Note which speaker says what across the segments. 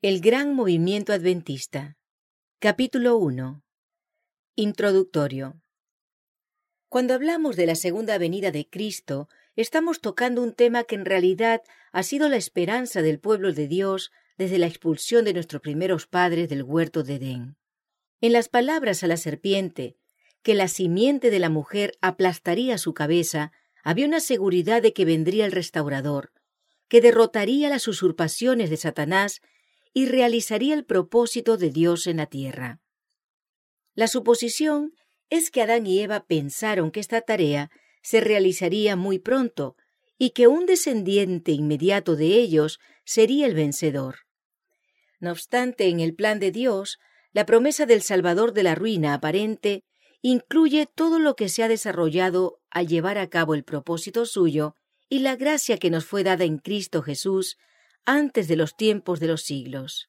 Speaker 1: El Gran Movimiento Adventista. Capítulo 1 Introductorio. Cuando hablamos de la segunda venida de Cristo, estamos tocando un tema que en realidad ha sido la esperanza del pueblo de Dios desde la expulsión de nuestros primeros padres del huerto de Edén. En las palabras a la serpiente, que la simiente de la mujer aplastaría su cabeza, había una seguridad de que vendría el restaurador, que derrotaría las usurpaciones de Satanás y realizaría el propósito de Dios en la tierra. La suposición es que Adán y Eva pensaron que esta tarea se realizaría muy pronto y que un descendiente inmediato de ellos sería el vencedor. No obstante, en el plan de Dios, la promesa del Salvador de la ruina aparente incluye todo lo que se ha desarrollado al llevar a cabo el propósito suyo y la gracia que nos fue dada en Cristo Jesús antes de los tiempos de los siglos.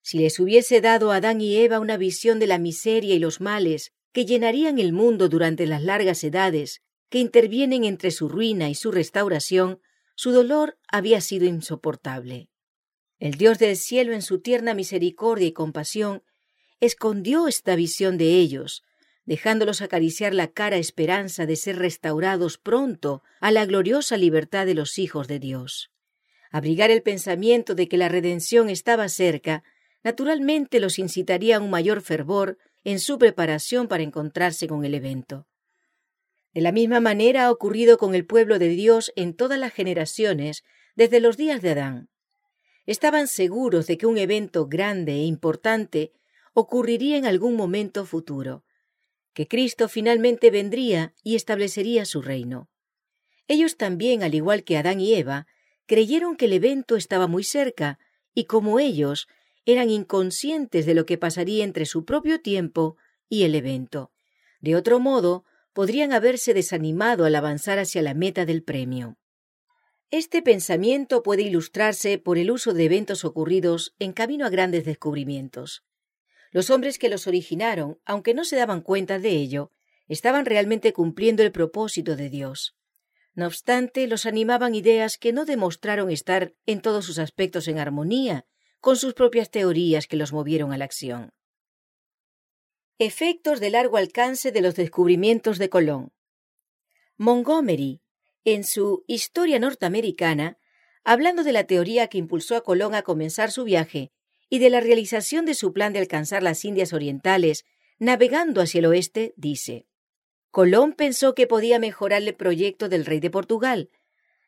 Speaker 1: Si les hubiese dado a Adán y Eva una visión de la miseria y los males que llenarían el mundo durante las largas edades que intervienen entre su ruina y su restauración, su dolor había sido insoportable. El Dios del cielo, en su tierna misericordia y compasión, escondió esta visión de ellos, dejándolos acariciar la cara esperanza de ser restaurados pronto a la gloriosa libertad de los hijos de Dios. Abrigar el pensamiento de que la redención estaba cerca, naturalmente los incitaría a un mayor fervor en su preparación para encontrarse con el evento. De la misma manera ha ocurrido con el pueblo de Dios en todas las generaciones desde los días de Adán. Estaban seguros de que un evento grande e importante ocurriría en algún momento futuro, que Cristo finalmente vendría y establecería su reino. Ellos también, al igual que Adán y Eva, creyeron que el evento estaba muy cerca, y como ellos, eran inconscientes de lo que pasaría entre su propio tiempo y el evento. De otro modo, podrían haberse desanimado al avanzar hacia la meta del premio. Este pensamiento puede ilustrarse por el uso de eventos ocurridos en camino a grandes descubrimientos. Los hombres que los originaron, aunque no se daban cuenta de ello, estaban realmente cumpliendo el propósito de Dios. No obstante, los animaban ideas que no demostraron estar en todos sus aspectos en armonía con sus propias teorías que los movieron a la acción. Efectos de largo alcance de los descubrimientos de Colón. Montgomery, en su Historia norteamericana, hablando de la teoría que impulsó a Colón a comenzar su viaje y de la realización de su plan de alcanzar las Indias Orientales, navegando hacia el oeste, dice Colón pensó que podía mejorar el proyecto del rey de Portugal.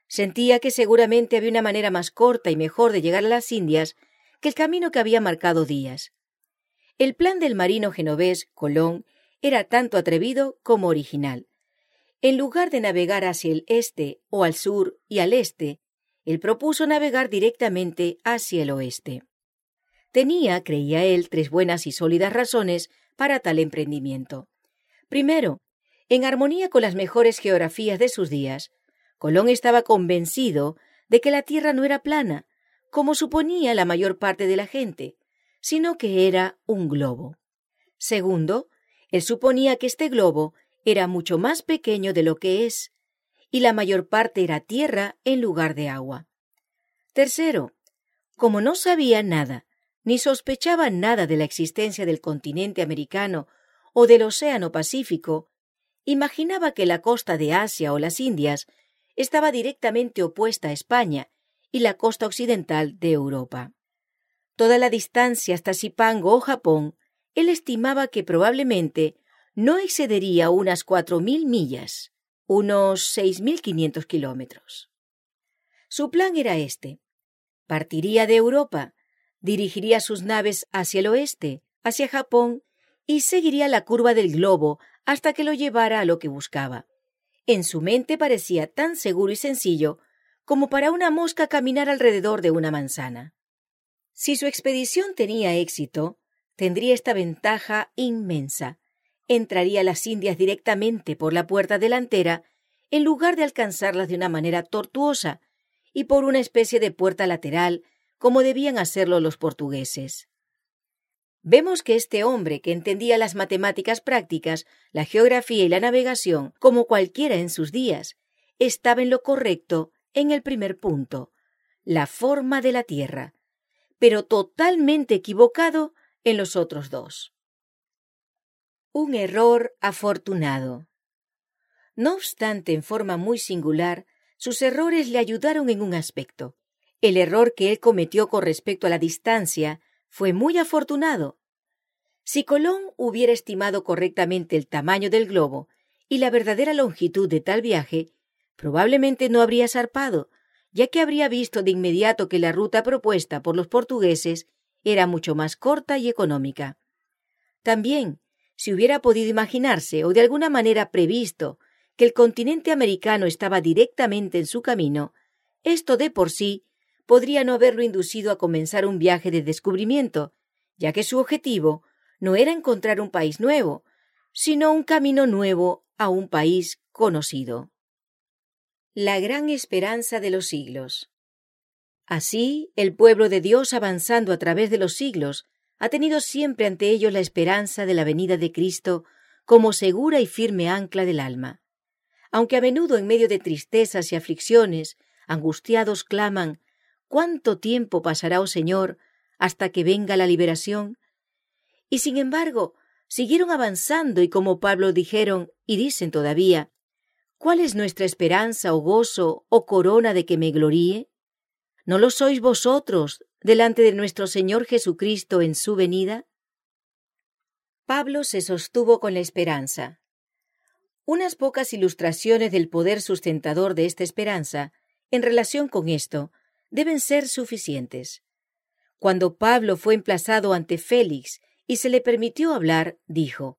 Speaker 1: Sentía que seguramente había una manera más corta y mejor de llegar a las Indias que el camino que había marcado Díaz. El plan del marino genovés Colón era tanto atrevido como original. En lugar de navegar hacia el este o al sur y al este, él propuso navegar directamente hacia el oeste. Tenía, creía él, tres buenas y sólidas razones para tal emprendimiento. Primero, en armonía con las mejores geografías de sus días, Colón estaba convencido de que la Tierra no era plana, como suponía la mayor parte de la gente, sino que era un globo. Segundo, él suponía que este globo era mucho más pequeño de lo que es, y la mayor parte era tierra en lugar de agua. Tercero, como no sabía nada, ni sospechaba nada de la existencia del continente americano o del Océano Pacífico, imaginaba que la costa de Asia o las Indias estaba directamente opuesta a España y la costa occidental de Europa. Toda la distancia hasta Zipango o Japón, él estimaba que probablemente no excedería unas cuatro mil millas, unos seis mil quinientos kilómetros. Su plan era este. Partiría de Europa, dirigiría sus naves hacia el oeste, hacia Japón, y seguiría la curva del globo hasta que lo llevara a lo que buscaba. En su mente parecía tan seguro y sencillo como para una mosca caminar alrededor de una manzana. Si su expedición tenía éxito, tendría esta ventaja inmensa. Entraría a las Indias directamente por la puerta delantera en lugar de alcanzarlas de una manera tortuosa y por una especie de puerta lateral, como debían hacerlo los portugueses. Vemos que este hombre, que entendía las matemáticas prácticas, la geografía y la navegación como cualquiera en sus días, estaba en lo correcto en el primer punto, la forma de la Tierra. pero totalmente equivocado en los otros dos. Un error afortunado. No obstante, en forma muy singular, sus errores le ayudaron en un aspecto. El error que él cometió con respecto a la distancia fue muy afortunado. Si Colón hubiera estimado correctamente el tamaño del globo y la verdadera longitud de tal viaje, probablemente no habría zarpado, ya que habría visto de inmediato que la ruta propuesta por los portugueses era mucho más corta y económica. También, si hubiera podido imaginarse o de alguna manera previsto que el continente americano estaba directamente en su camino, esto de por sí podría no haberlo inducido a comenzar un viaje de descubrimiento, ya que su objetivo no era encontrar un país nuevo, sino un camino nuevo a un país conocido. La gran esperanza de los siglos. Así, el pueblo de Dios avanzando a través de los siglos ha tenido siempre ante ellos la esperanza de la venida de Cristo como segura y firme ancla del alma. Aunque a menudo en medio de tristezas y aflicciones, angustiados claman ¿Cuánto tiempo pasará, oh Señor, hasta que venga la liberación? Y sin embargo, siguieron avanzando y como Pablo dijeron y dicen todavía, ¿cuál es nuestra esperanza o gozo o corona de que me gloríe? ¿No lo sois vosotros delante de nuestro Señor Jesucristo en su venida? Pablo se sostuvo con la esperanza. Unas pocas ilustraciones del poder sustentador de esta esperanza, en relación con esto, deben ser suficientes. Cuando Pablo fue emplazado ante Félix y se le permitió hablar, dijo,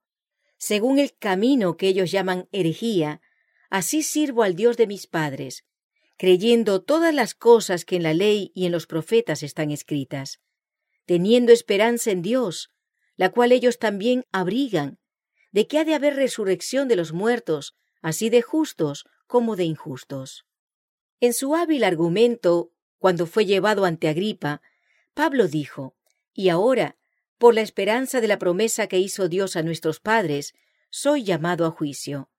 Speaker 1: Según el camino que ellos llaman herejía, así sirvo al Dios de mis padres, creyendo todas las cosas que en la ley y en los profetas están escritas, teniendo esperanza en Dios, la cual ellos también abrigan, de que ha de haber resurrección de los muertos, así de justos como de injustos. En su hábil argumento cuando fue llevado ante Agripa, Pablo dijo, Y ahora, por la esperanza de la promesa que hizo Dios a nuestros padres, soy llamado a juicio.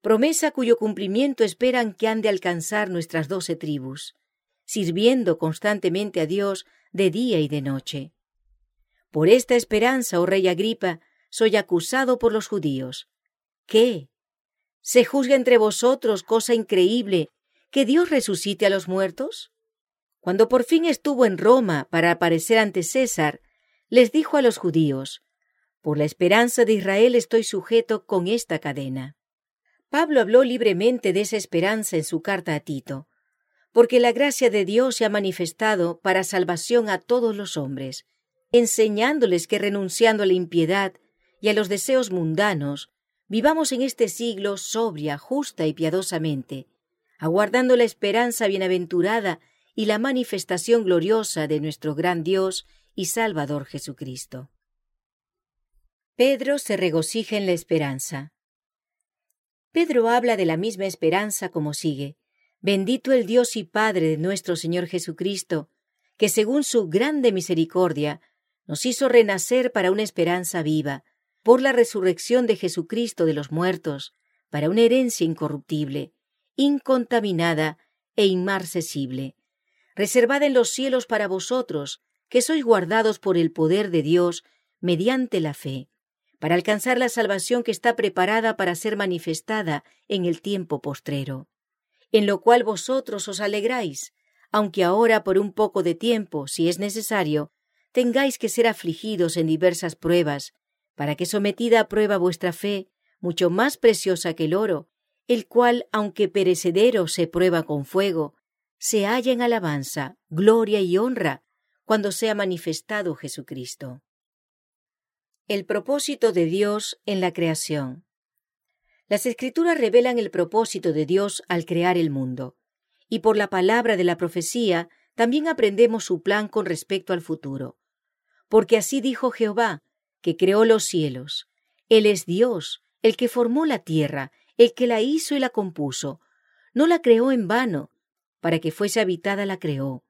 Speaker 1: Promesa cuyo cumplimiento esperan que han de alcanzar nuestras doce tribus, sirviendo constantemente a Dios de día y de noche. Por esta esperanza, oh rey Agripa, soy acusado por los judíos. ¿Qué? ¿Se juzga entre vosotros cosa increíble que Dios resucite a los muertos? Cuando por fin estuvo en Roma para aparecer ante César, les dijo a los judíos, Por la esperanza de Israel estoy sujeto con esta cadena. Pablo habló libremente de esa esperanza en su carta a Tito, porque la gracia de Dios se ha manifestado para salvación a todos los hombres, enseñándoles que renunciando a la impiedad y a los deseos mundanos, vivamos en este siglo sobria, justa y piadosamente, aguardando la esperanza bienaventurada y la manifestación gloriosa de nuestro gran Dios y Salvador Jesucristo. Pedro se regocija en la esperanza. Pedro habla de la misma esperanza como sigue. Bendito el Dios y Padre de nuestro Señor Jesucristo, que según su grande misericordia nos hizo renacer para una esperanza viva, por la resurrección de Jesucristo de los muertos, para una herencia incorruptible, incontaminada e inmarcesible, reservada en los cielos para vosotros, que sois guardados por el poder de Dios mediante la fe, para alcanzar la salvación que está preparada para ser manifestada en el tiempo postrero, en lo cual vosotros os alegráis, aunque ahora por un poco de tiempo, si es necesario, tengáis que ser afligidos en diversas pruebas, para que sometida a prueba vuestra fe, mucho más preciosa que el oro, el cual, aunque perecedero se prueba con fuego, se halla en alabanza, gloria y honra cuando sea manifestado Jesucristo. El propósito de Dios en la creación. Las escrituras revelan el propósito de Dios al crear el mundo, y por la palabra de la profecía también aprendemos su plan con respecto al futuro. Porque así dijo Jehová, que creó los cielos. Él es Dios, el que formó la tierra, el que la hizo y la compuso. No la creó en vano, para que fuese habitada la creó.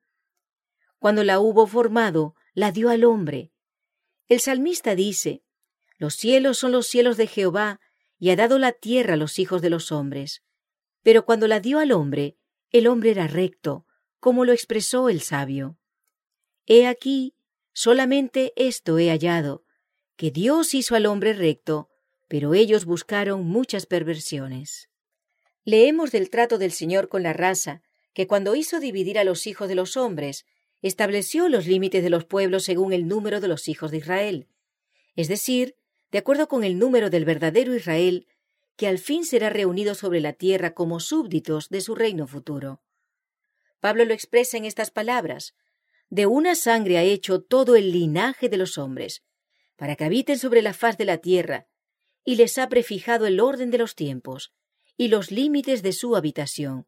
Speaker 1: Cuando la hubo formado, la dio al hombre. El salmista dice, Los cielos son los cielos de Jehová, y ha dado la tierra a los hijos de los hombres. Pero cuando la dio al hombre, el hombre era recto, como lo expresó el sabio. He aquí, solamente esto he hallado, que Dios hizo al hombre recto, pero ellos buscaron muchas perversiones. Leemos del trato del Señor con la raza, que cuando hizo dividir a los hijos de los hombres, estableció los límites de los pueblos según el número de los hijos de Israel, es decir, de acuerdo con el número del verdadero Israel, que al fin será reunido sobre la tierra como súbditos de su reino futuro. Pablo lo expresa en estas palabras, de una sangre ha hecho todo el linaje de los hombres, para que habiten sobre la faz de la tierra, y les ha prefijado el orden de los tiempos y los límites de su habitación,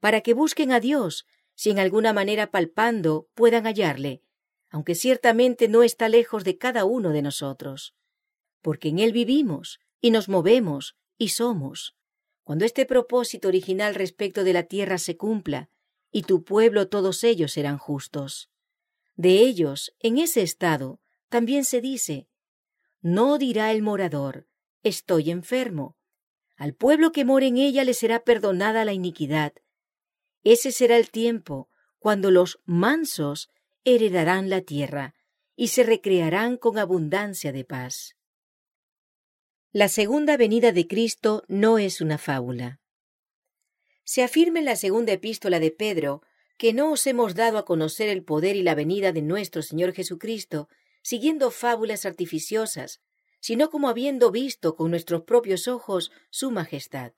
Speaker 1: para que busquen a Dios, si en alguna manera palpando puedan hallarle, aunque ciertamente no está lejos de cada uno de nosotros, porque en Él vivimos y nos movemos y somos. Cuando este propósito original respecto de la tierra se cumpla, y tu pueblo todos ellos serán justos. De ellos, en ese estado, también se dice, no dirá el morador, estoy enfermo. Al pueblo que more en ella le será perdonada la iniquidad. Ese será el tiempo cuando los mansos heredarán la tierra y se recrearán con abundancia de paz. La segunda venida de Cristo no es una fábula. Se afirma en la segunda epístola de Pedro que no os hemos dado a conocer el poder y la venida de nuestro Señor Jesucristo siguiendo fábulas artificiosas, sino como habiendo visto con nuestros propios ojos su majestad.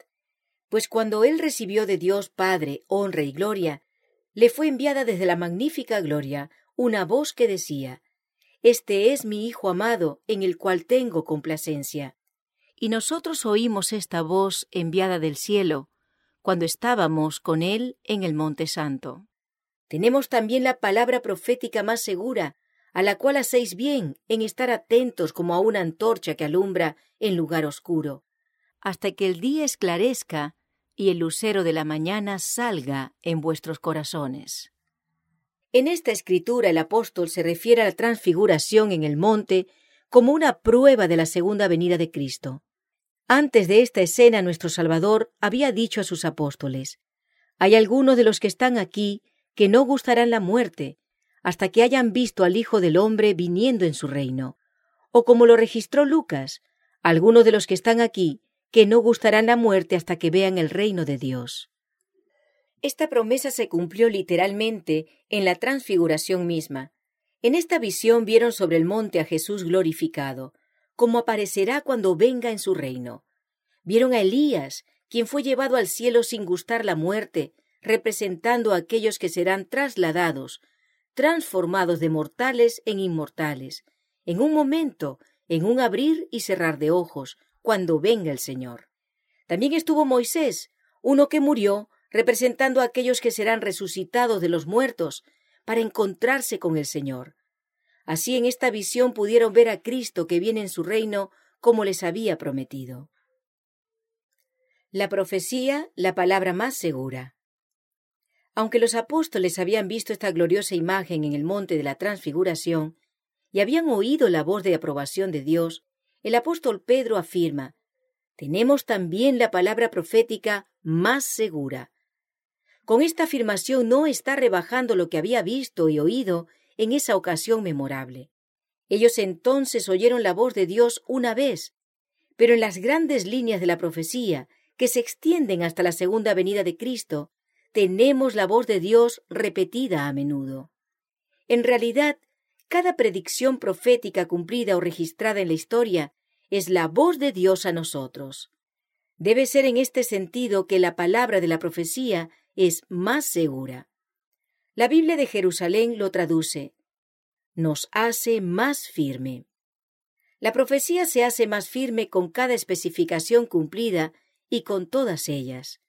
Speaker 1: Pues cuando él recibió de Dios Padre honra y gloria, le fue enviada desde la magnífica gloria una voz que decía, Este es mi Hijo amado, en el cual tengo complacencia. Y nosotros oímos esta voz enviada del cielo, cuando estábamos con él en el Monte Santo. Tenemos también la palabra profética más segura, a la cual hacéis bien en estar atentos como a una antorcha que alumbra en lugar oscuro, hasta que el día esclarezca y el lucero de la mañana salga en vuestros corazones. En esta escritura el apóstol se refiere a la transfiguración en el monte como una prueba de la segunda venida de Cristo. Antes de esta escena nuestro Salvador había dicho a sus apóstoles, Hay algunos de los que están aquí que no gustarán la muerte, hasta que hayan visto al Hijo del Hombre viniendo en su reino. O como lo registró Lucas, algunos de los que están aquí, que no gustarán la muerte hasta que vean el reino de Dios. Esta promesa se cumplió literalmente en la transfiguración misma. En esta visión vieron sobre el monte a Jesús glorificado, como aparecerá cuando venga en su reino. Vieron a Elías, quien fue llevado al cielo sin gustar la muerte, representando a aquellos que serán trasladados transformados de mortales en inmortales, en un momento, en un abrir y cerrar de ojos, cuando venga el Señor. También estuvo Moisés, uno que murió, representando a aquellos que serán resucitados de los muertos, para encontrarse con el Señor. Así en esta visión pudieron ver a Cristo que viene en su reino como les había prometido. La profecía, la palabra más segura. Aunque los apóstoles habían visto esta gloriosa imagen en el monte de la transfiguración y habían oído la voz de aprobación de Dios, el apóstol Pedro afirma, tenemos también la palabra profética más segura. Con esta afirmación no está rebajando lo que había visto y oído en esa ocasión memorable. Ellos entonces oyeron la voz de Dios una vez, pero en las grandes líneas de la profecía, que se extienden hasta la segunda venida de Cristo, tenemos la voz de Dios repetida a menudo. En realidad, cada predicción profética cumplida o registrada en la historia es la voz de Dios a nosotros. Debe ser en este sentido que la palabra de la profecía es más segura. La Biblia de Jerusalén lo traduce, nos hace más firme. La profecía se hace más firme con cada especificación cumplida y con todas ellas.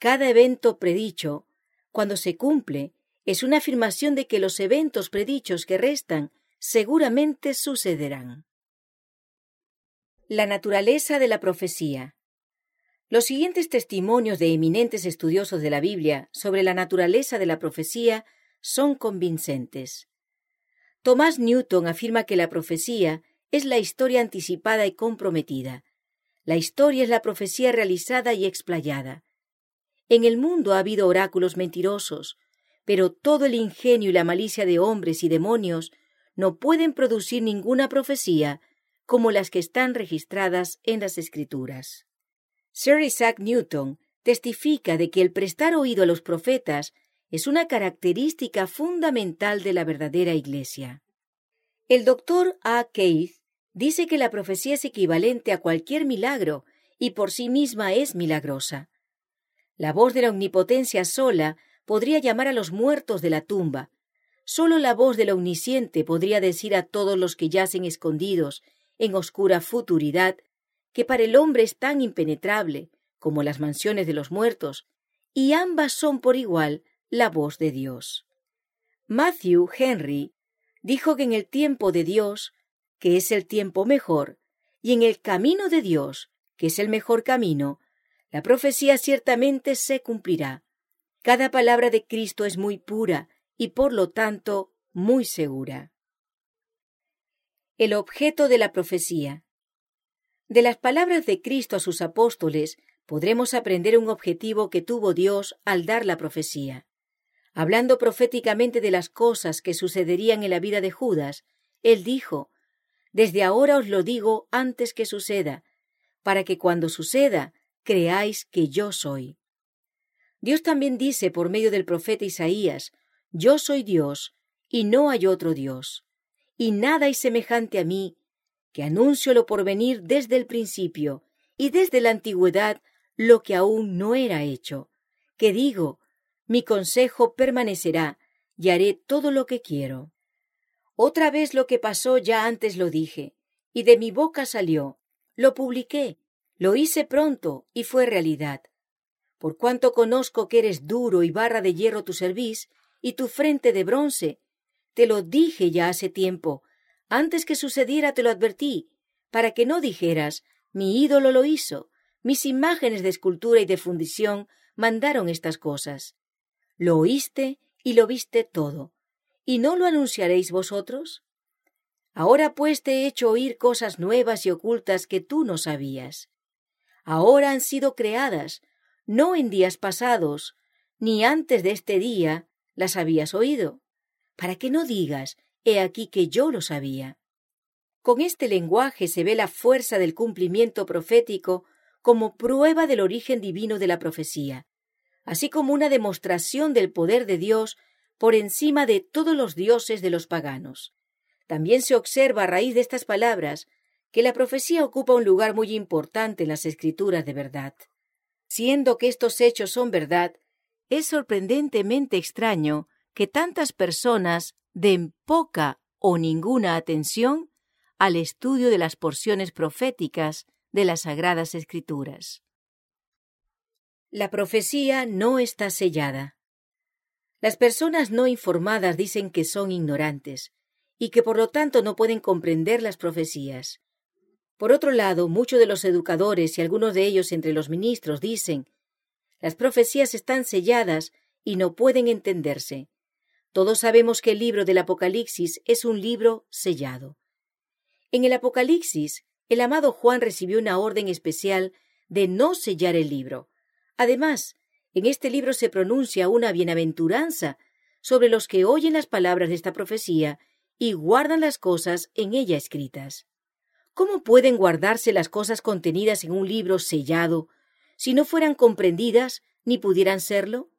Speaker 1: Cada evento predicho, cuando se cumple, es una afirmación de que los eventos predichos que restan seguramente sucederán. La naturaleza de la profecía. Los siguientes testimonios de eminentes estudiosos de la Biblia sobre la naturaleza de la profecía son convincentes. Tomás Newton afirma que la profecía es la historia anticipada y comprometida. La historia es la profecía realizada y explayada. En el mundo ha habido oráculos mentirosos, pero todo el ingenio y la malicia de hombres y demonios no pueden producir ninguna profecía como las que están registradas en las Escrituras. Sir Isaac Newton testifica de que el prestar oído a los profetas es una característica fundamental de la verdadera Iglesia. El doctor A. Keith dice que la profecía es equivalente a cualquier milagro y por sí misma es milagrosa. La voz de la omnipotencia sola podría llamar a los muertos de la tumba. Solo la voz de la omnisciente podría decir a todos los que yacen escondidos en oscura futuridad que para el hombre es tan impenetrable como las mansiones de los muertos, y ambas son por igual la voz de Dios. Matthew Henry dijo que en el tiempo de Dios, que es el tiempo mejor, y en el camino de Dios, que es el mejor camino, la profecía ciertamente se cumplirá. Cada palabra de Cristo es muy pura y por lo tanto muy segura. El objeto de la profecía. De las palabras de Cristo a sus apóstoles podremos aprender un objetivo que tuvo Dios al dar la profecía. Hablando proféticamente de las cosas que sucederían en la vida de Judas, él dijo, Desde ahora os lo digo antes que suceda, para que cuando suceda creáis que yo soy. Dios también dice por medio del profeta Isaías, Yo soy Dios, y no hay otro Dios, y nada hay semejante a mí, que anuncio lo por venir desde el principio, y desde la antigüedad lo que aún no era hecho, que digo, mi consejo permanecerá, y haré todo lo que quiero. Otra vez lo que pasó ya antes lo dije, y de mi boca salió, lo publiqué, lo hice pronto, y fue realidad. Por cuanto conozco que eres duro y barra de hierro tu cerviz, y tu frente de bronce, te lo dije ya hace tiempo, antes que sucediera te lo advertí, para que no dijeras, mi ídolo lo hizo, mis imágenes de escultura y de fundición mandaron estas cosas. Lo oíste y lo viste todo. ¿Y no lo anunciaréis vosotros? Ahora pues te he hecho oír cosas nuevas y ocultas que tú no sabías. Ahora han sido creadas, no en días pasados, ni antes de este día las habías oído, para que no digas, he aquí que yo lo sabía. Con este lenguaje se ve la fuerza del cumplimiento profético como prueba del origen divino de la profecía así como una demostración del poder de Dios por encima de todos los dioses de los paganos. También se observa a raíz de estas palabras que la profecía ocupa un lugar muy importante en las escrituras de verdad. Siendo que estos hechos son verdad, es sorprendentemente extraño que tantas personas den poca o ninguna atención al estudio de las porciones proféticas de las Sagradas Escrituras. La profecía no está sellada. Las personas no informadas dicen que son ignorantes y que por lo tanto no pueden comprender las profecías. Por otro lado, muchos de los educadores y algunos de ellos entre los ministros dicen las profecías están selladas y no pueden entenderse. Todos sabemos que el libro del Apocalipsis es un libro sellado. En el Apocalipsis, el amado Juan recibió una orden especial de no sellar el libro, Además, en este libro se pronuncia una bienaventuranza sobre los que oyen las palabras de esta profecía y guardan las cosas en ella escritas. ¿Cómo pueden guardarse las cosas contenidas en un libro sellado si no fueran comprendidas ni pudieran serlo?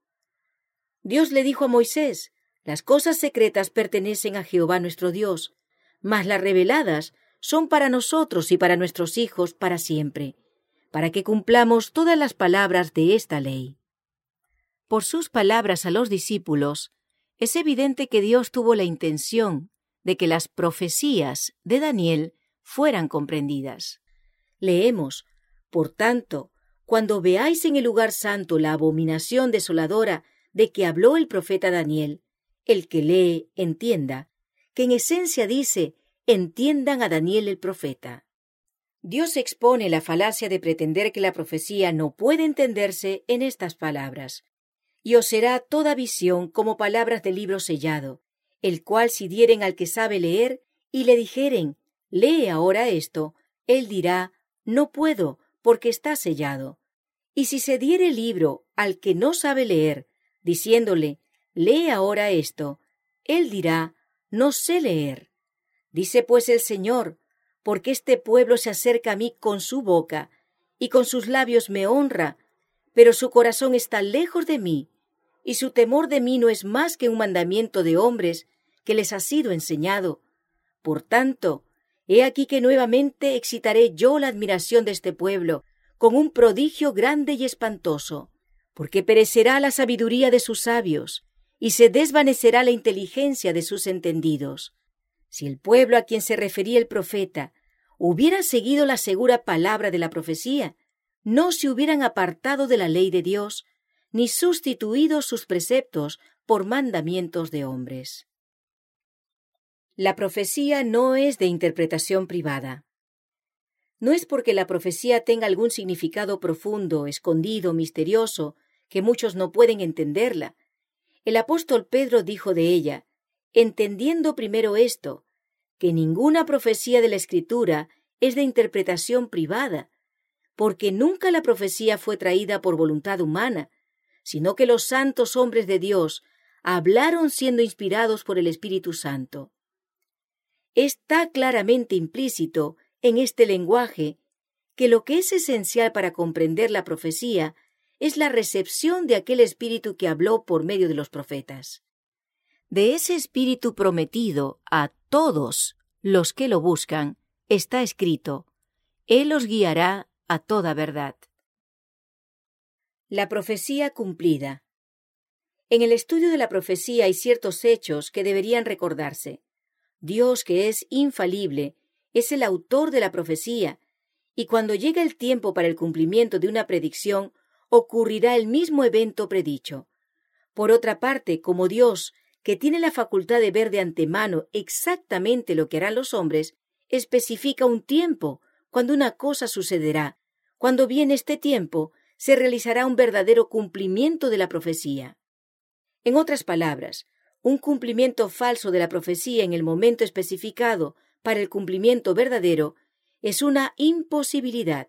Speaker 1: Dios le dijo a Moisés, las cosas secretas pertenecen a Jehová nuestro Dios, mas las reveladas son para nosotros y para nuestros hijos para siempre para que cumplamos todas las palabras de esta ley. Por sus palabras a los discípulos, es evidente que Dios tuvo la intención de que las profecías de Daniel fueran comprendidas. Leemos, por tanto, cuando veáis en el lugar santo la abominación desoladora de que habló el profeta Daniel, el que lee entienda, que en esencia dice, entiendan a Daniel el profeta. Dios expone la falacia de pretender que la profecía no puede entenderse en estas palabras. Y os será toda visión como palabras de libro sellado, el cual si dieren al que sabe leer y le dijeren, lee ahora esto, él dirá, no puedo, porque está sellado. Y si se diere el libro al que no sabe leer, diciéndole, lee ahora esto. Él dirá, no sé leer. Dice pues el Señor, porque este pueblo se acerca a mí con su boca, y con sus labios me honra, pero su corazón está lejos de mí, y su temor de mí no es más que un mandamiento de hombres que les ha sido enseñado. Por tanto, he aquí que nuevamente excitaré yo la admiración de este pueblo, con un prodigio grande y espantoso, porque perecerá la sabiduría de sus sabios, y se desvanecerá la inteligencia de sus entendidos. Si el pueblo a quien se refería el profeta hubiera seguido la segura palabra de la profecía, no se hubieran apartado de la ley de Dios, ni sustituido sus preceptos por mandamientos de hombres. La profecía no es de interpretación privada. No es porque la profecía tenga algún significado profundo, escondido, misterioso, que muchos no pueden entenderla. El apóstol Pedro dijo de ella, entendiendo primero esto, que ninguna profecía de la Escritura es de interpretación privada, porque nunca la profecía fue traída por voluntad humana, sino que los santos hombres de Dios hablaron siendo inspirados por el Espíritu Santo. Está claramente implícito en este lenguaje que lo que es esencial para comprender la profecía es la recepción de aquel espíritu que habló por medio de los profetas. De ese espíritu prometido a todos los que lo buscan, está escrito, Él los guiará a toda verdad. La profecía cumplida. En el estudio de la profecía hay ciertos hechos que deberían recordarse. Dios, que es infalible, es el autor de la profecía, y cuando llega el tiempo para el cumplimiento de una predicción, ocurrirá el mismo evento predicho. Por otra parte, como Dios, que tiene la facultad de ver de antemano exactamente lo que harán los hombres, especifica un tiempo cuando una cosa sucederá. Cuando viene este tiempo, se realizará un verdadero cumplimiento de la profecía. En otras palabras, un cumplimiento falso de la profecía en el momento especificado para el cumplimiento verdadero es una imposibilidad.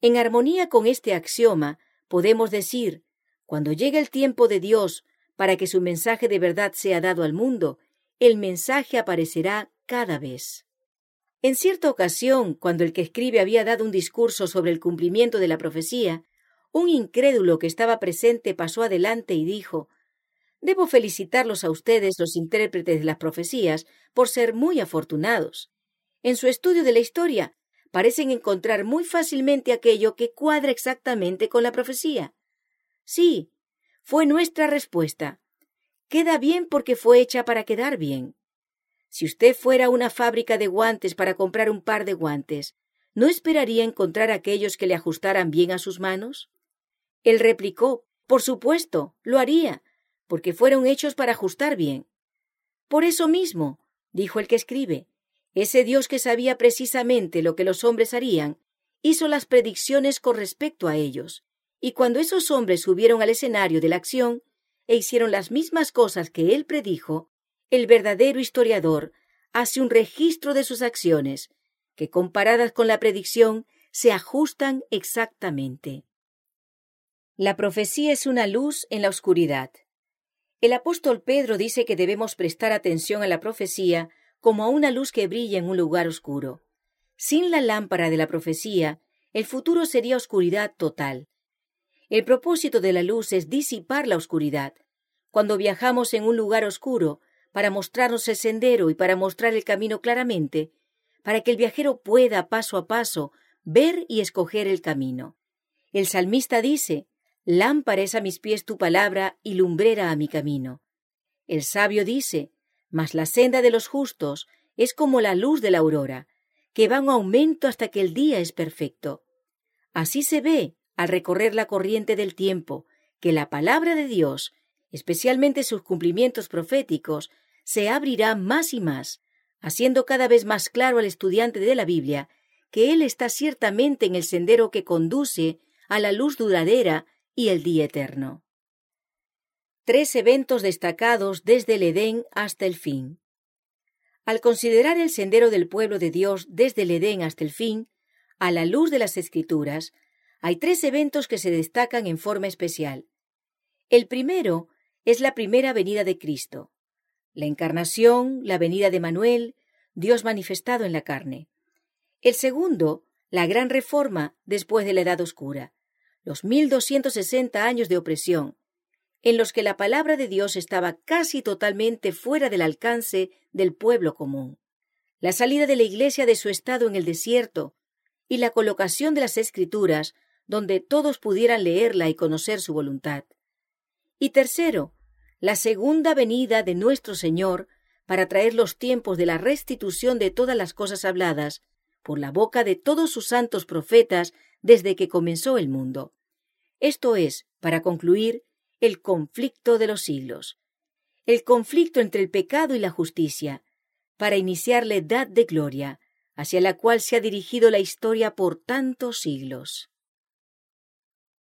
Speaker 1: En armonía con este axioma, podemos decir, cuando llegue el tiempo de Dios para que su mensaje de verdad sea dado al mundo, el mensaje aparecerá cada vez. En cierta ocasión, cuando el que escribe había dado un discurso sobre el cumplimiento de la profecía, un incrédulo que estaba presente pasó adelante y dijo Debo felicitarlos a ustedes, los intérpretes de las profecías, por ser muy afortunados. En su estudio de la historia, parecen encontrar muy fácilmente aquello que cuadra exactamente con la profecía. Sí, fue nuestra respuesta. Queda bien porque fue hecha para quedar bien. Si usted fuera a una fábrica de guantes para comprar un par de guantes, ¿no esperaría encontrar aquellos que le ajustaran bien a sus manos? Él replicó, por supuesto, lo haría, porque fueron hechos para ajustar bien. Por eso mismo, dijo el que escribe, ese Dios que sabía precisamente lo que los hombres harían, hizo las predicciones con respecto a ellos, y cuando esos hombres subieron al escenario de la acción e hicieron las mismas cosas que él predijo, el verdadero historiador hace un registro de sus acciones, que comparadas con la predicción se ajustan exactamente. La profecía es una luz en la oscuridad. El apóstol Pedro dice que debemos prestar atención a la profecía como a una luz que brilla en un lugar oscuro. Sin la lámpara de la profecía, el futuro sería oscuridad total. El propósito de la luz es disipar la oscuridad. Cuando viajamos en un lugar oscuro, para mostrarnos el sendero y para mostrar el camino claramente, para que el viajero pueda paso a paso ver y escoger el camino. El salmista dice, Lámpara es a mis pies tu palabra y lumbrera a mi camino. El sabio dice, mas la senda de los justos es como la luz de la aurora, que va en aumento hasta que el día es perfecto. Así se ve, al recorrer la corriente del tiempo, que la palabra de Dios, especialmente sus cumplimientos proféticos, se abrirá más y más, haciendo cada vez más claro al estudiante de la Biblia que él está ciertamente en el sendero que conduce a la luz duradera y el día eterno. Tres eventos destacados desde el Edén hasta el fin. Al considerar el sendero del pueblo de Dios desde el Edén hasta el fin, a la luz de las Escrituras, hay tres eventos que se destacan en forma especial. El primero es la primera venida de Cristo. La encarnación, la venida de Manuel, Dios manifestado en la carne. El segundo, la gran reforma después de la Edad Oscura, los 1260 años de opresión, en los que la palabra de Dios estaba casi totalmente fuera del alcance del pueblo común. La salida de la Iglesia de su estado en el desierto y la colocación de las Escrituras donde todos pudieran leerla y conocer su voluntad. Y tercero, la segunda venida de nuestro Señor para traer los tiempos de la restitución de todas las cosas habladas por la boca de todos sus santos profetas desde que comenzó el mundo. Esto es, para concluir, el conflicto de los siglos, el conflicto entre el pecado y la justicia, para iniciar la edad de gloria, hacia la cual se ha dirigido la historia por tantos siglos.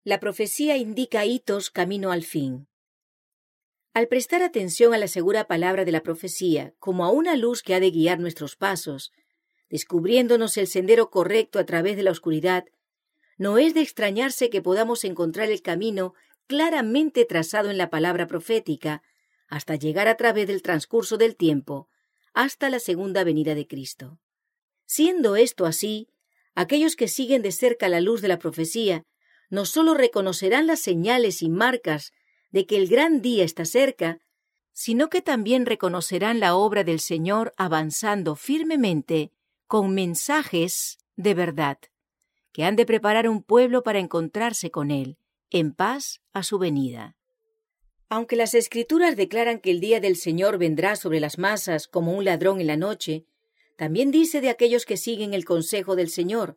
Speaker 1: La profecía indica hitos camino al fin. Al prestar atención a la segura palabra de la profecía como a una luz que ha de guiar nuestros pasos, descubriéndonos el sendero correcto a través de la oscuridad, no es de extrañarse que podamos encontrar el camino claramente trazado en la palabra profética, hasta llegar a través del transcurso del tiempo, hasta la segunda venida de Cristo. Siendo esto así, aquellos que siguen de cerca la luz de la profecía no sólo reconocerán las señales y marcas de que el gran día está cerca, sino que también reconocerán la obra del Señor avanzando firmemente con mensajes de verdad, que han de preparar un pueblo para encontrarse con Él, en paz a su venida. Aunque las escrituras declaran que el día del Señor vendrá sobre las masas como un ladrón en la noche, también dice de aquellos que siguen el consejo del Señor,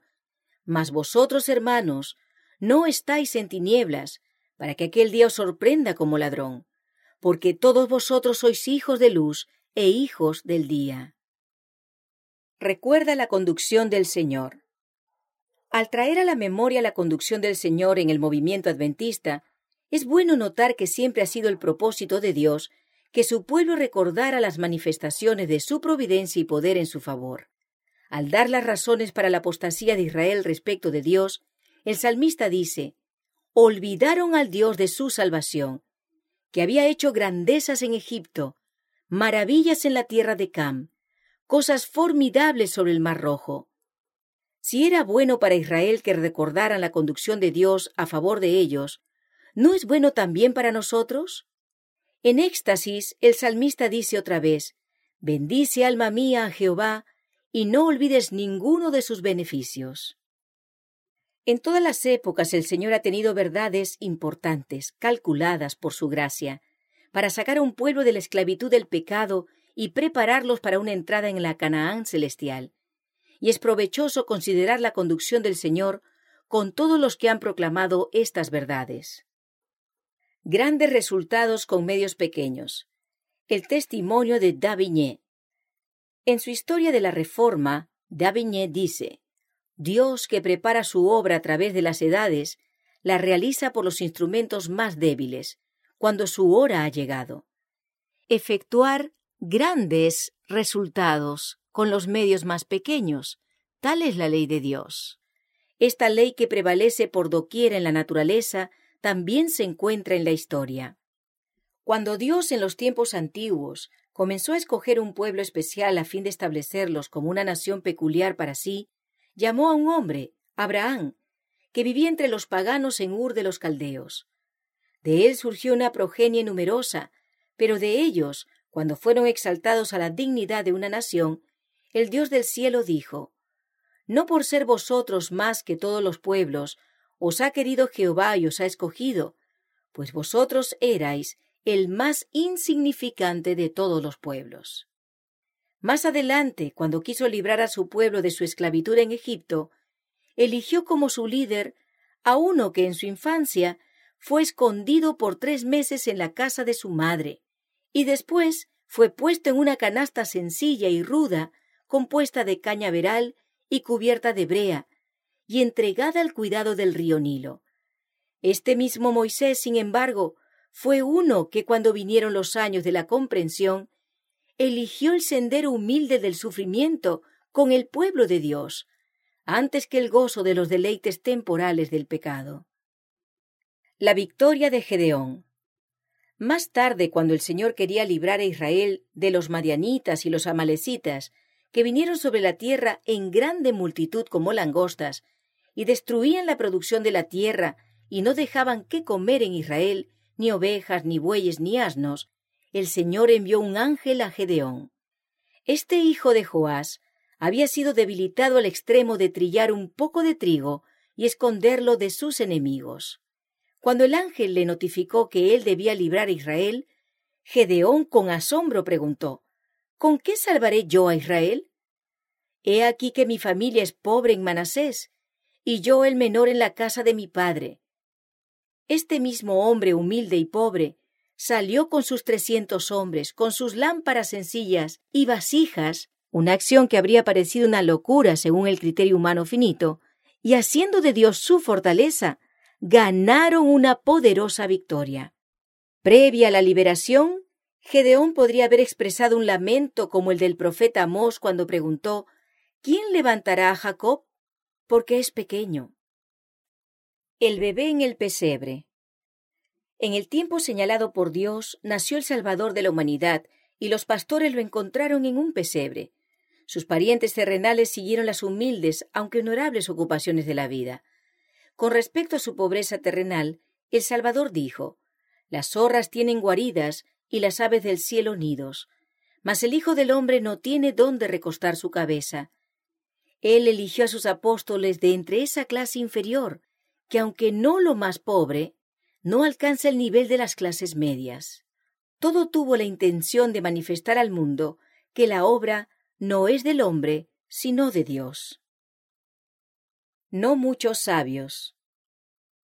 Speaker 1: Mas vosotros, hermanos, no estáis en tinieblas, para que aquel día os sorprenda como ladrón, porque todos vosotros sois hijos de luz e hijos del día. Recuerda la conducción del Señor. Al traer a la memoria la conducción del Señor en el movimiento adventista, es bueno notar que siempre ha sido el propósito de Dios que su pueblo recordara las manifestaciones de su providencia y poder en su favor. Al dar las razones para la apostasía de Israel respecto de Dios, el salmista dice, olvidaron al Dios de su salvación, que había hecho grandezas en Egipto, maravillas en la tierra de Cam, cosas formidables sobre el mar rojo. Si era bueno para Israel que recordaran la conducción de Dios a favor de ellos, ¿no es bueno también para nosotros? En éxtasis, el salmista dice otra vez, Bendice alma mía a Jehová, y no olvides ninguno de sus beneficios. En todas las épocas el Señor ha tenido verdades importantes, calculadas por su gracia, para sacar a un pueblo de la esclavitud del pecado y prepararlos para una entrada en la Canaán celestial y es provechoso considerar la conducción del Señor con todos los que han proclamado estas verdades. Grandes resultados con medios pequeños. El testimonio de Davigné. En su historia de la Reforma, Davigné dice, Dios que prepara su obra a través de las edades, la realiza por los instrumentos más débiles, cuando su hora ha llegado. Efectuar grandes resultados con los medios más pequeños. Tal es la ley de Dios. Esta ley que prevalece por doquier en la naturaleza también se encuentra en la historia. Cuando Dios en los tiempos antiguos comenzó a escoger un pueblo especial a fin de establecerlos como una nación peculiar para sí, llamó a un hombre, Abraham, que vivía entre los paganos en Ur de los Caldeos. De él surgió una progenie numerosa, pero de ellos, cuando fueron exaltados a la dignidad de una nación, el Dios del cielo dijo, No por ser vosotros más que todos los pueblos, os ha querido Jehová y os ha escogido, pues vosotros erais el más insignificante de todos los pueblos. Más adelante, cuando quiso librar a su pueblo de su esclavitud en Egipto, eligió como su líder a uno que en su infancia fue escondido por tres meses en la casa de su madre, y después fue puesto en una canasta sencilla y ruda compuesta de cañaveral y cubierta de brea, y entregada al cuidado del río Nilo. Este mismo Moisés, sin embargo, fue uno que cuando vinieron los años de la comprensión, eligió el sendero humilde del sufrimiento con el pueblo de Dios, antes que el gozo de los deleites temporales del pecado. La victoria de Gedeón. Más tarde, cuando el Señor quería librar a Israel de los madianitas y los amalecitas, que vinieron sobre la tierra en grande multitud como langostas, y destruían la producción de la tierra, y no dejaban qué comer en Israel, ni ovejas, ni bueyes, ni asnos, el Señor envió un ángel a Gedeón. Este hijo de Joás había sido debilitado al extremo de trillar un poco de trigo y esconderlo de sus enemigos. Cuando el ángel le notificó que él debía librar a Israel, Gedeón con asombro preguntó ¿Con qué salvaré yo a Israel? He aquí que mi familia es pobre en Manasés, y yo el menor en la casa de mi padre. Este mismo hombre humilde y pobre salió con sus trescientos hombres, con sus lámparas sencillas y vasijas, una acción que habría parecido una locura según el criterio humano finito, y haciendo de Dios su fortaleza, ganaron una poderosa victoria. Previa a la liberación, Gedeón podría haber expresado un lamento como el del profeta Amós cuando preguntó ¿Quién levantará a Jacob? Porque es pequeño. El bebé en el pesebre. En el tiempo señalado por Dios nació el Salvador de la humanidad, y los pastores lo encontraron en un pesebre. Sus parientes terrenales siguieron las humildes, aunque honorables ocupaciones de la vida. Con respecto a su pobreza terrenal, el Salvador dijo, Las zorras tienen guaridas y las aves del cielo nidos, mas el Hijo del Hombre no tiene dónde recostar su cabeza. Él eligió a sus apóstoles de entre esa clase inferior, que aunque no lo más pobre, no alcanza el nivel de las clases medias. Todo tuvo la intención de manifestar al mundo que la obra no es del hombre, sino de Dios no muchos sabios.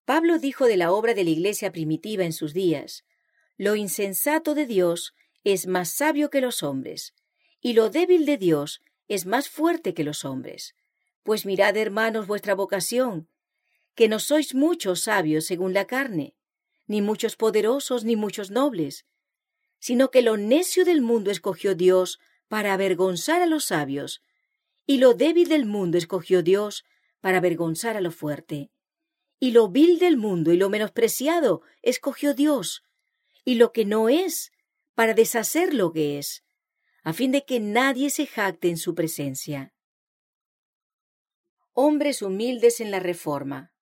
Speaker 1: Pablo dijo de la obra de la Iglesia primitiva en sus días, lo insensato de Dios es más sabio que los hombres, y lo débil de Dios es más fuerte que los hombres. Pues mirad, hermanos, vuestra vocación, que no sois muchos sabios según la carne, ni muchos poderosos, ni muchos nobles, sino que lo necio del mundo escogió Dios para avergonzar a los sabios, y lo débil del mundo escogió Dios para avergonzar a lo fuerte. Y lo vil del mundo y lo menospreciado escogió Dios, y lo que no es, para deshacer lo que es, a fin de que nadie se jacte en su presencia. Hombres humildes en la Reforma.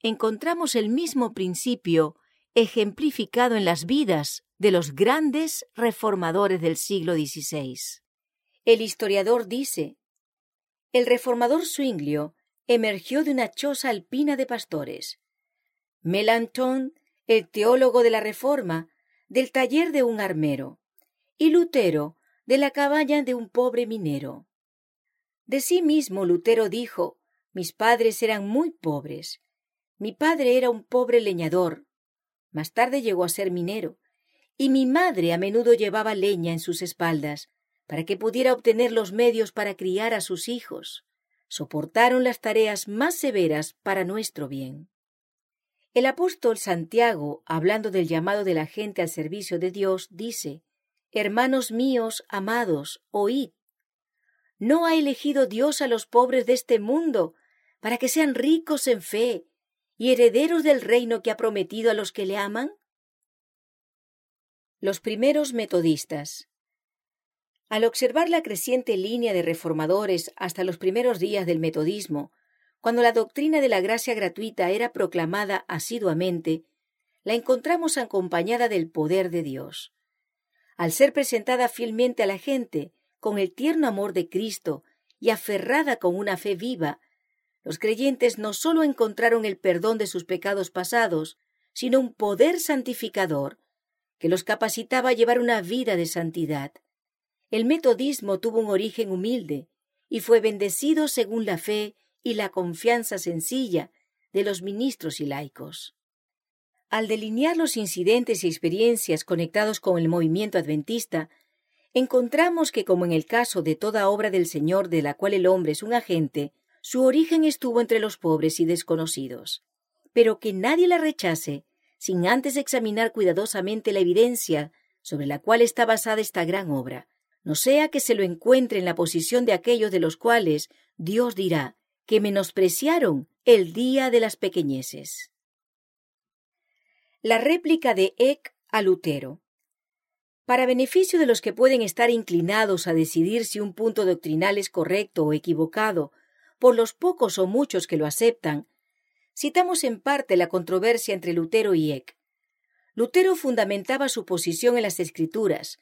Speaker 1: Encontramos el mismo principio ejemplificado en las vidas de los grandes reformadores del siglo XVI. El historiador dice el reformador Zwinglio emergió de una choza alpina de pastores. Melanchthon, el teólogo de la Reforma, del taller de un armero, y Lutero, de la cabaña de un pobre minero. De sí mismo Lutero dijo, mis padres eran muy pobres. Mi padre era un pobre leñador. Más tarde llegó a ser minero, y mi madre a menudo llevaba leña en sus espaldas, para que pudiera obtener los medios para criar a sus hijos. Soportaron las tareas más severas para nuestro bien. El apóstol Santiago, hablando del llamado de la gente al servicio de Dios, dice, Hermanos míos, amados, oíd. ¿No ha elegido Dios a los pobres de este mundo para que sean ricos en fe y herederos del reino que ha prometido a los que le aman? Los primeros metodistas. Al observar la creciente línea de reformadores hasta los primeros días del metodismo, cuando la doctrina de la gracia gratuita era proclamada asiduamente, la encontramos acompañada del poder de Dios. Al ser presentada fielmente a la gente, con el tierno amor de Cristo y aferrada con una fe viva, los creyentes no sólo encontraron el perdón de sus pecados pasados, sino un poder santificador que los capacitaba a llevar una vida de santidad. El metodismo tuvo un origen humilde y fue bendecido según la fe y la confianza sencilla de los ministros y laicos. Al delinear los incidentes y experiencias conectados con el movimiento adventista, encontramos que, como en el caso de toda obra del Señor de la cual el hombre es un agente, su origen estuvo entre los pobres y desconocidos, pero que nadie la rechace sin antes examinar cuidadosamente la evidencia sobre la cual está basada esta gran obra, no sea que se lo encuentre en la posición de aquellos de los cuales Dios dirá que menospreciaron el día de las pequeñeces. La réplica de Eck a Lutero. Para beneficio de los que pueden estar inclinados a decidir si un punto doctrinal es correcto o equivocado, por los pocos o muchos que lo aceptan, citamos en parte la controversia entre Lutero y Eck. Lutero fundamentaba su posición en las Escrituras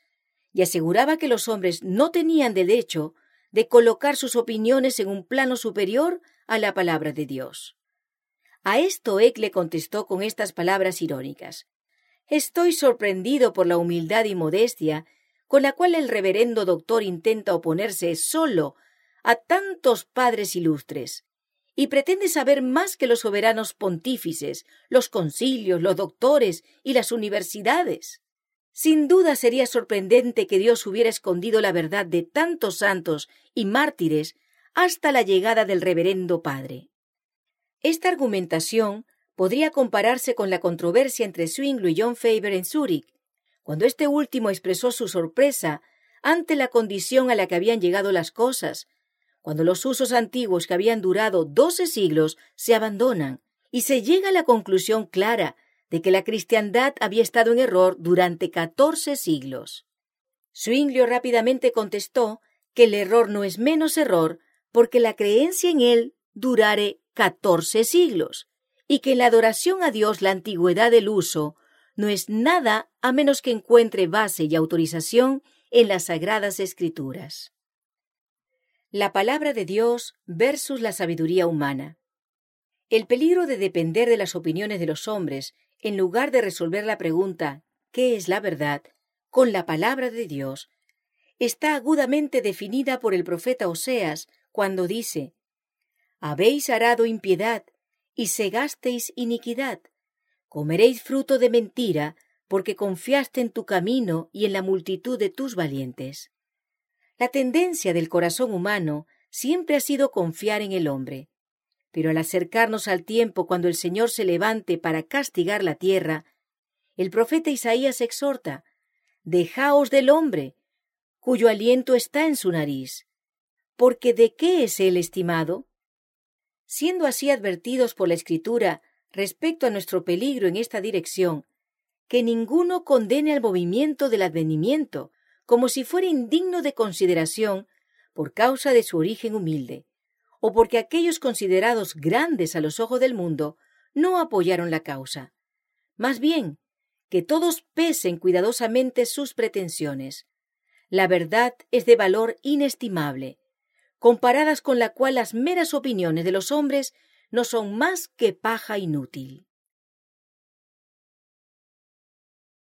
Speaker 1: y aseguraba que los hombres no tenían derecho de colocar sus opiniones en un plano superior a la palabra de Dios. A esto Eck le contestó con estas palabras irónicas. Estoy sorprendido por la humildad y modestia con la cual el reverendo doctor intenta oponerse solo a tantos padres ilustres, y pretende saber más que los soberanos pontífices, los concilios, los doctores y las universidades. Sin duda sería sorprendente que Dios hubiera escondido la verdad de tantos santos y mártires hasta la llegada del reverendo Padre. Esta argumentación podría compararse con la controversia entre Zwingli y John Faber en Zúrich, cuando este último expresó su sorpresa ante la condición a la que habían llegado las cosas, cuando los usos antiguos que habían durado doce siglos se abandonan y se llega a la conclusión clara de que la cristiandad había estado en error durante catorce siglos. Zwinglio rápidamente contestó que el error no es menos error porque la creencia en él durare catorce siglos, y que en la adoración a Dios la antigüedad del uso no es nada a menos que encuentre base y autorización en las sagradas escrituras. La palabra de Dios versus la sabiduría humana. El peligro de depender de las opiniones de los hombres en lugar de resolver la pregunta ¿qué es la verdad? con la palabra de Dios, está agudamente definida por el profeta Oseas cuando dice Habéis arado impiedad y segasteis iniquidad. Comeréis fruto de mentira, porque confiaste en tu camino y en la multitud de tus valientes. La tendencia del corazón humano siempre ha sido confiar en el hombre. Pero al acercarnos al tiempo cuando el Señor se levante para castigar la tierra, el profeta Isaías exhorta, Dejaos del hombre, cuyo aliento está en su nariz, porque ¿de qué es él estimado? Siendo así advertidos por la Escritura respecto a nuestro peligro en esta dirección, que ninguno condene al movimiento del advenimiento como si fuera indigno de consideración por causa de su origen humilde, o porque aquellos considerados grandes a los ojos del mundo no apoyaron la causa. Más bien, que todos pesen cuidadosamente sus pretensiones. La verdad es de valor inestimable, comparadas con la cual las meras opiniones de los hombres no son más que paja inútil.